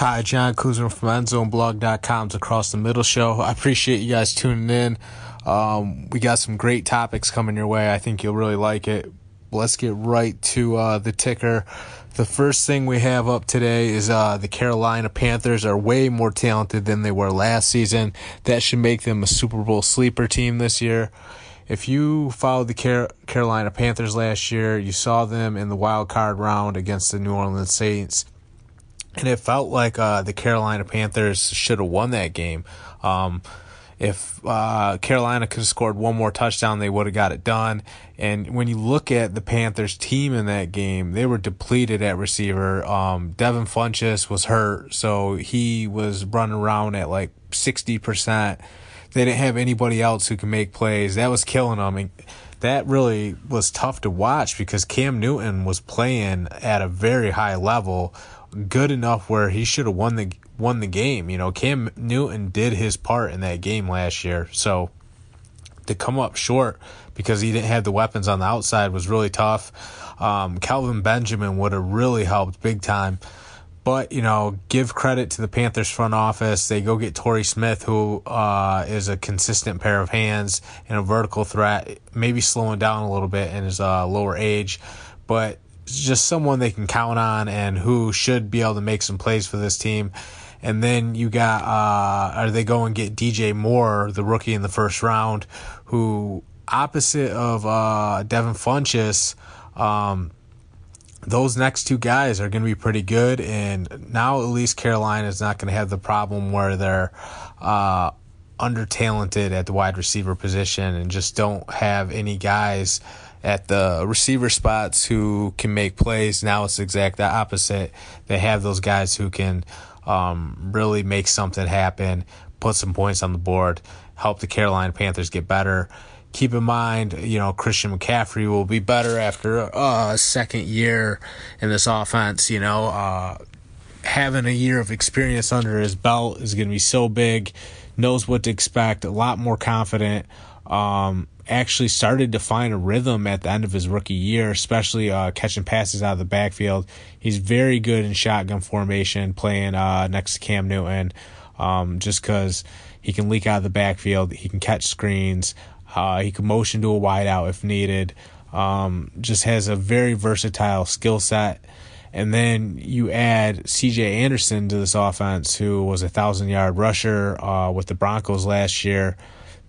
Hi, Jon Kuzma from EndZoneBlog.com's Across the Middle Show. I appreciate you guys tuning in. Um, we got some great topics coming your way. I think you'll really like it. Let's get right to uh, the ticker. The first thing we have up today is uh, the Carolina Panthers are way more talented than they were last season. That should make them a Super Bowl sleeper team this year. If you followed the Car- Carolina Panthers last year, you saw them in the wild card round against the New Orleans Saints and it felt like uh, the Carolina Panthers should have won that game. Um, if uh, Carolina could have scored one more touchdown, they would have got it done. And when you look at the Panthers team in that game, they were depleted at receiver. Um, Devin Funchess was hurt, so he was running around at like 60%. They didn't have anybody else who can make plays. That was killing them. And that really was tough to watch because Cam Newton was playing at a very high level good enough where he should have won the won the game. You know, Cam Newton did his part in that game last year. So to come up short because he didn't have the weapons on the outside was really tough. Um, Kelvin Benjamin would have really helped big time. But, you know, give credit to the Panthers front office. They go get Torrey Smith, who uh, is a consistent pair of hands and a vertical threat, maybe slowing down a little bit in his uh, lower age. But just someone they can count on and who should be able to make some plays for this team. And then you got, uh, are they go and get DJ Moore, the rookie in the first round, who opposite of uh, Devin Funchess, um, those next two guys are going to be pretty good. And now at least Carolina is not going to have the problem where they're uh, under talented at the wide receiver position and just don't have any guys at the receiver spots who can make plays. Now it's exact the opposite. They have those guys who can um, really make something happen, put some points on the board, help the Carolina Panthers get better. Keep in mind, you know, Christian McCaffrey will be better after uh, a second year in this offense. You know, uh, having a year of experience under his belt is going to be so big. Knows what to expect, a lot more confident. Um, actually started to find a rhythm at the end of his rookie year, especially uh, catching passes out of the backfield. He's very good in shotgun formation, playing uh, next to Cam Newton, um, just because he can leak out of the backfield. He can catch screens. Uh, he can motion to a wideout if needed. Um, just has a very versatile skill set. And then you add CJ Anderson to this offense, who was a thousand yard rusher uh, with the Broncos last year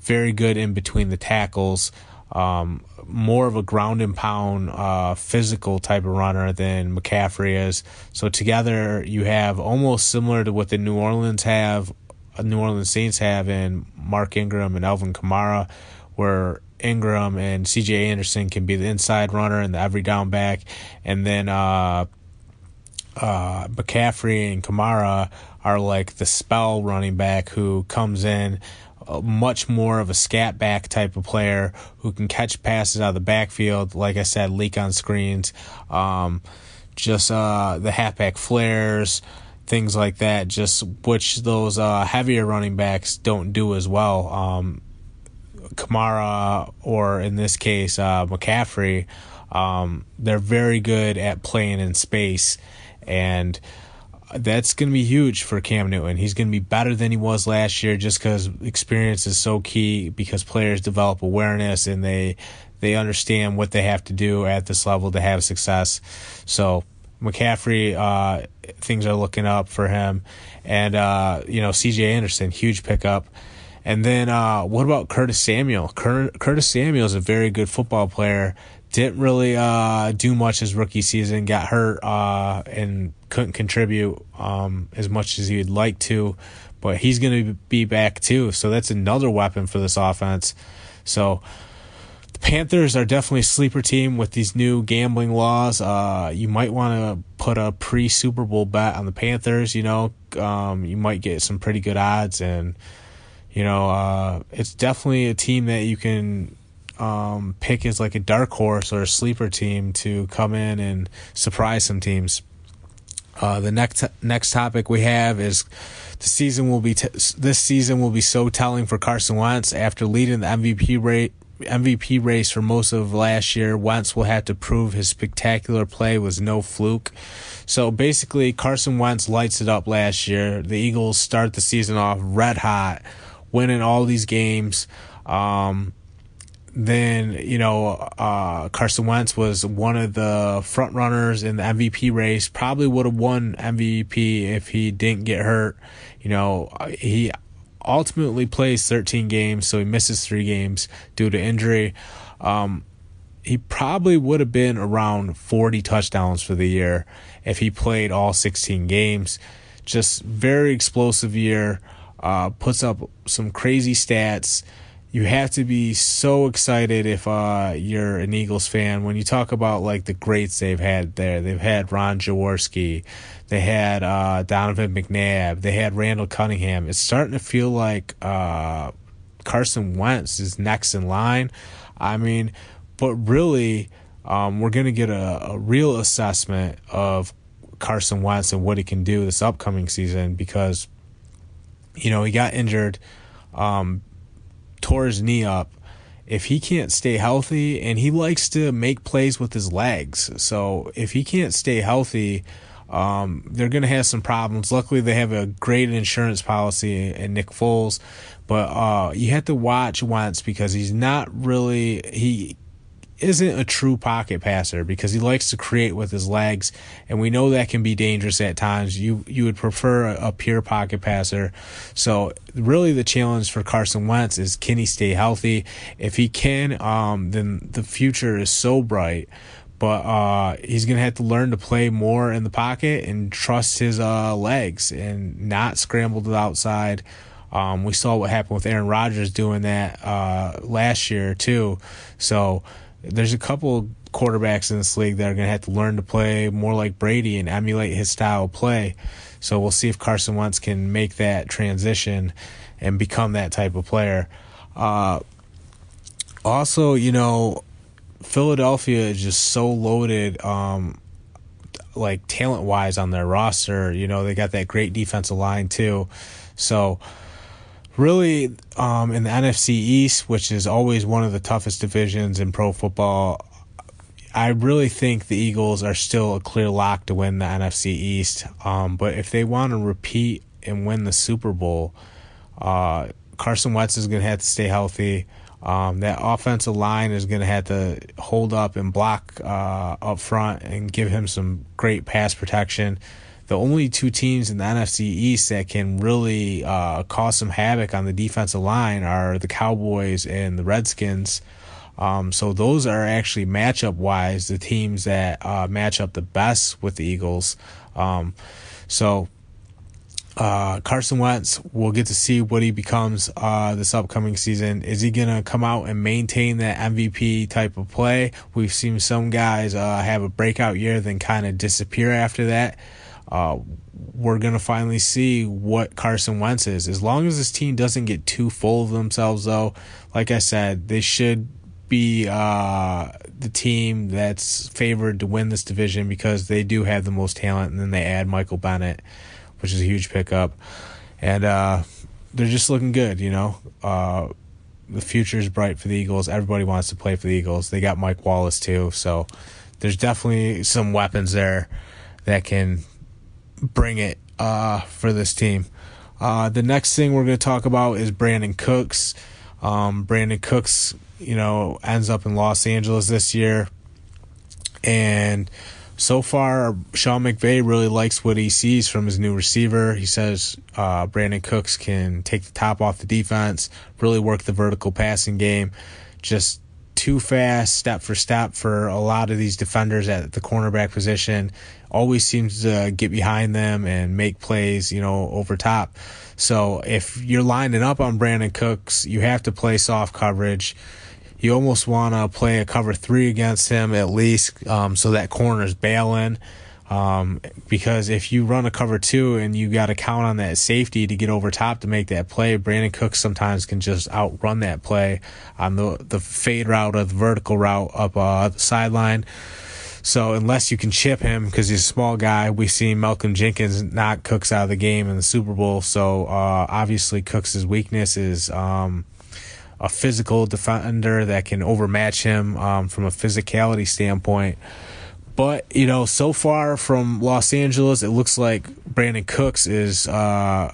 very good in between the tackles. Um, more of a ground and pound, uh, physical type of runner than McCaffrey is. So together you have almost similar to what the New Orleans have, uh, New Orleans Saints have in Mark Ingram and Alvin Kamara, where Ingram and C.J. Anderson can be the inside runner and the every down back, and then uh, uh, McCaffrey and Kamara are like the spell running back who comes in much more of a scat back type of player who can catch passes out of the backfield. Like I said, leak on screens, um, just uh, the halfback flares, things like that. Just which those uh, heavier running backs don't do as well. Um, Kamara or in this case uh, McCaffrey, um, they're very good at playing in space and that's going to be huge for Cam Newton. He's going to be better than he was last year just because experience is so key because players develop awareness and they they understand what they have to do at this level to have success. So McCaffrey, uh, things are looking up for him, and uh, you know C.J. Anderson, huge pickup. And then uh, what about Curtis Samuel? Cur- Curtis Samuel is a very good football player didn't really uh, do much his rookie season. Got hurt uh, and couldn't contribute um, as much as he'd like to, but he's going to be back too. So that's another weapon for this offense. So the Panthers are definitely a sleeper team with these new gambling laws. Uh, you might want to put a pre Super Bowl bet on the Panthers. You know, um, you might get some pretty good odds and. You know, uh, it's definitely a team that you can um, pick as like a dark horse or a sleeper team to come in and surprise some teams. Uh, the next next topic we have is the season will be t- this season will be so telling for Carson Wentz after leading the MVP rate MVP race for most of last year. Wentz will have to prove his spectacular play was no fluke. So basically, Carson Wentz lights it up last year. The Eagles start the season off red hot, winning all these games. Um, then you know uh, Carson Wentz was one of the front runners in the MVP race. Probably would have won MVP if he didn't get hurt. You know he ultimately plays 13 games, so he misses three games due to injury. Um, he probably would have been around 40 touchdowns for the year if he played all 16 games. Just very explosive year. Uh, puts up some crazy stats you have to be so excited if uh, you're an Eagles fan when you talk about like the greats they've had there. They've had Ron Jaworski, they had uh, Donovan McNabb, they had Randall Cunningham. It's starting to feel like uh, Carson Wentz is next in line. I mean, but really, um, we're to get a, a real assessment of Carson Wentz and what he can do this upcoming season because, you know, he got injured. Um, tore his knee up. If he can't stay healthy, and he likes to make plays with his legs, so if he can't stay healthy, um, they're going to have some problems. Luckily, they have a great insurance policy in Nick Foles, but uh, you have to watch Wentz because he's not really he isn't a true pocket passer because he likes to create with his legs, and we know that can be dangerous at times. You you would prefer a, a pure pocket passer, so really the challenge for Carson Wentz is can he stay healthy? If he can, um, then the future is so bright. But uh, he's gonna have to learn to play more in the pocket and trust his uh, legs and not scramble to the outside. Um, we saw what happened with Aaron Rodgers doing that uh, last year too. So there's a couple quarterbacks in this league that are going to have to learn to play more like Brady and emulate his style of play. So we'll see if Carson Wentz can make that transition and become that type of player. Uh, also, you know, Philadelphia is just so loaded, um, like talent wise on their roster. You know, they got that great defensive line too. So really um, in the NFC East, which is always one of the toughest divisions in pro football, I really think the Eagles are still a clear lock to win the NFC East. Um, but if they want to repeat and win the Super Bowl, uh, Carson Wentz is going to have to stay healthy. Um, that offensive line is going to have to hold up and block uh, up front and give him some great pass protection the only two teams in the NFC East that can really uh, cause some havoc on the defensive line are the Cowboys and the Redskins. Um, so those are actually matchup wise the teams that uh, match up the best with the Eagles. Um, so uh, Carson Wentz, we'll get to see what he becomes uh, this upcoming season. Is he going to come out and maintain that MVP type of play? We've seen some guys uh, have a breakout year, then kind of disappear after that uh, we're going to finally see what Carson Wentz is. As long as this team doesn't get too full of themselves, though, like I said, they should be uh, the team that's favored to win this division because they do have the most talent. And then they add Michael Bennett, which is a huge pickup. And uh, they're just looking good, you know. Uh, the future is bright for the Eagles. Everybody wants to play for the Eagles. They got Mike Wallace, too. So there's definitely some weapons there that can bring it uh, for this team. Uh, the next thing we're going to talk about is Brandin Cooks. Um, Brandin Cooks, you know, ends up in Los Angeles this year. And so far, Sean McVay really likes what he sees from his new receiver. He says uh, Brandin Cooks can take the top off the defense, really work the vertical passing game, just too fast, step for step for a lot of these defenders at the cornerback position. Always seems to get behind them and make plays, you know, over top. So if you're lining up on Brandin Cooks, you have to play soft coverage. You almost want to play a cover three against him at least, um, so that corner's bailing. Um, because if you run a cover two and you got to count on that safety to get over top to make that play, Brandin Cooks sometimes can just outrun that play on the the fade route or the vertical route up uh, the sideline. So unless you can chip him because he's a small guy, we see Malcolm Jenkins knock Cooks out of the game in the Super Bowl. So uh, obviously Cooks' weakness is um, a physical defender that can overmatch him um, from a physicality standpoint. But you know, so far from Los Angeles, it looks like Brandin Cooks is uh,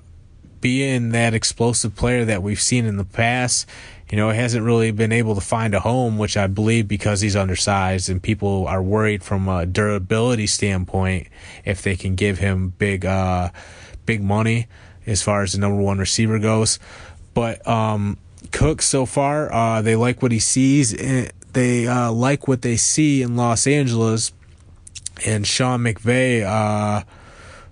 being that explosive player that we've seen in the past. You know, hasn't really been able to find a home, which I believe because he's undersized and people are worried from a durability standpoint if they can give him big, uh, big money as far as the number one receiver goes. But um, Cook so far, uh, they like what he sees. They uh, like what they see in Los Angeles, and Sean McVay uh,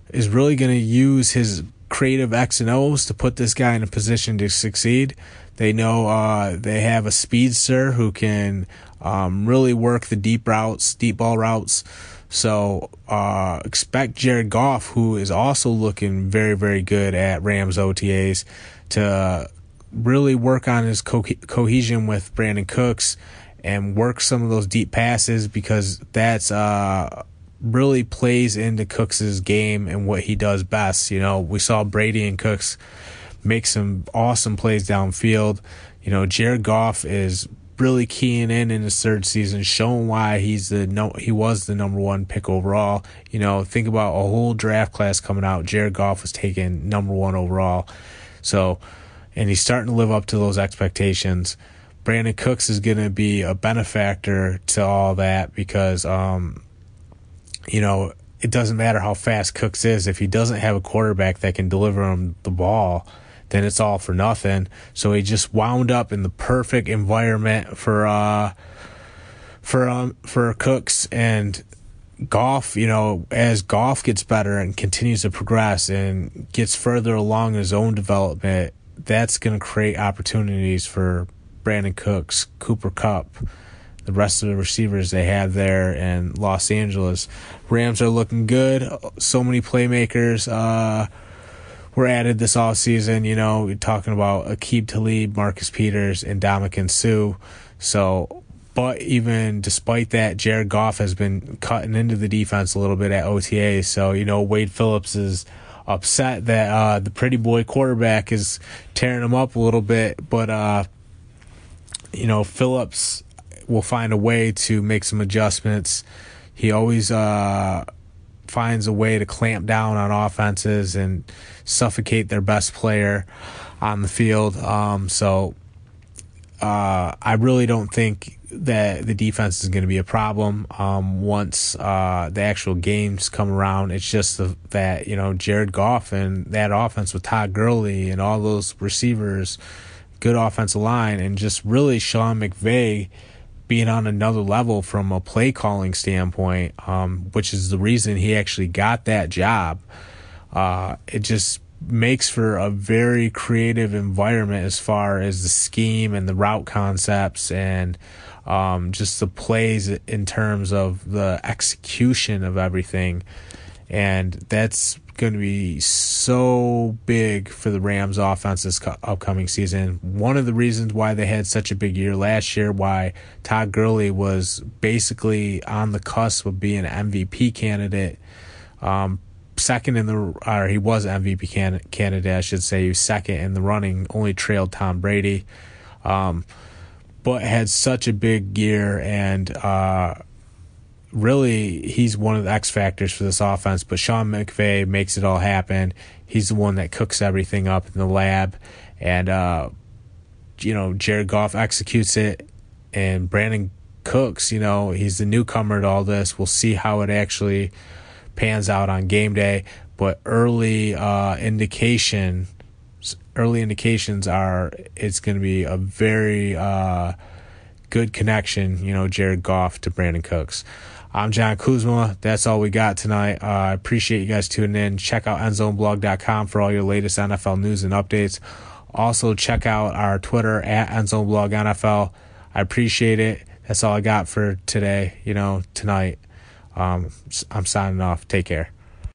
is really going to use his creative X and O's to put this guy in a position to succeed. They know uh, they have a speedster who can um, really work the deep routes, deep ball routes. So uh, expect Jared Goff, who is also looking very, very good at Rams OTAs, to really work on his co- cohesion with Brandin Cooks and work some of those deep passes because that's uh, really plays into Cooks's game and what he does best. You know, we saw Brady and Cooks make some awesome plays downfield. You know, Jared Goff is really keying in in his third season, showing why he's the no he was the number one pick overall. You know, think about a whole draft class coming out. Jared Goff was taken number one overall, so and he's starting to live up to those expectations. Brandin Cooks is going to be a benefactor to all that because, um, you know, it doesn't matter how fast Cooks is if he doesn't have a quarterback that can deliver him the ball then it's all for nothing. So he just wound up in the perfect environment for uh for um for Cooks and Goff, you know, as Goff gets better and continues to progress and gets further along in his own development, that's going to create opportunities for Brandin Cooks, Cooper Kupp, the rest of the receivers they have there in Los Angeles. Rams are looking good. So many playmakers. Uh, were added this off season. You know, you're talking about Aqib Talib, Marcus Peters, and Ndamukong Suh. So, but even despite that, Jared Goff has been cutting into the defense a little bit at OTA. So, you know, Wade Phillips is upset that uh, the pretty boy quarterback is tearing him up a little bit. But, uh, you know, Phillips will find a way to make some adjustments. He always uh, finds a way to clamp down on offenses and suffocate their best player on the field. Um, so uh, I really don't think that the defense is going to be a problem um, once uh, the actual games come around. It's just the, that you know Jared Goff and that offense with Todd Gurley and all those receivers, good offensive line, and just really Sean McVay being on another level from a play calling standpoint, um, which is the reason he actually got that job. Uh, it just makes for a very creative environment as far as the scheme and the route concepts and um, just the plays in terms of the execution of everything. And that's going to be so big for the Rams offense this upcoming season. One of the reasons why they had such a big year last year, why Todd Gurley was basically on the cusp of being an MVP candidate, um, second in the, or he was MVP can, candidate, I should say. He was second in the running, only trailed Tom Brady. Um, but had such a big year and, uh, really he's one of the X factors for this offense. But Sean McVay makes it all happen. He's the one that cooks everything up in the lab, and uh, you know Jared Goff executes it, and Brandin Cooks. You know he's the newcomer to all this. We'll see how it actually pans out on game day. But early uh, indication, early indications are it's going to be a very uh, good connection. You know Jared Goff to Brandin Cooks. I'm Jon Kuzma. That's all we got tonight. Uh, I appreciate you guys tuning in. Check out endzoneblog.com for all your latest NFL news and updates. Also, check out our Twitter at endzoneblogNFL. I appreciate it. That's all I got for today, you know, tonight. Um, I'm signing off. Take care.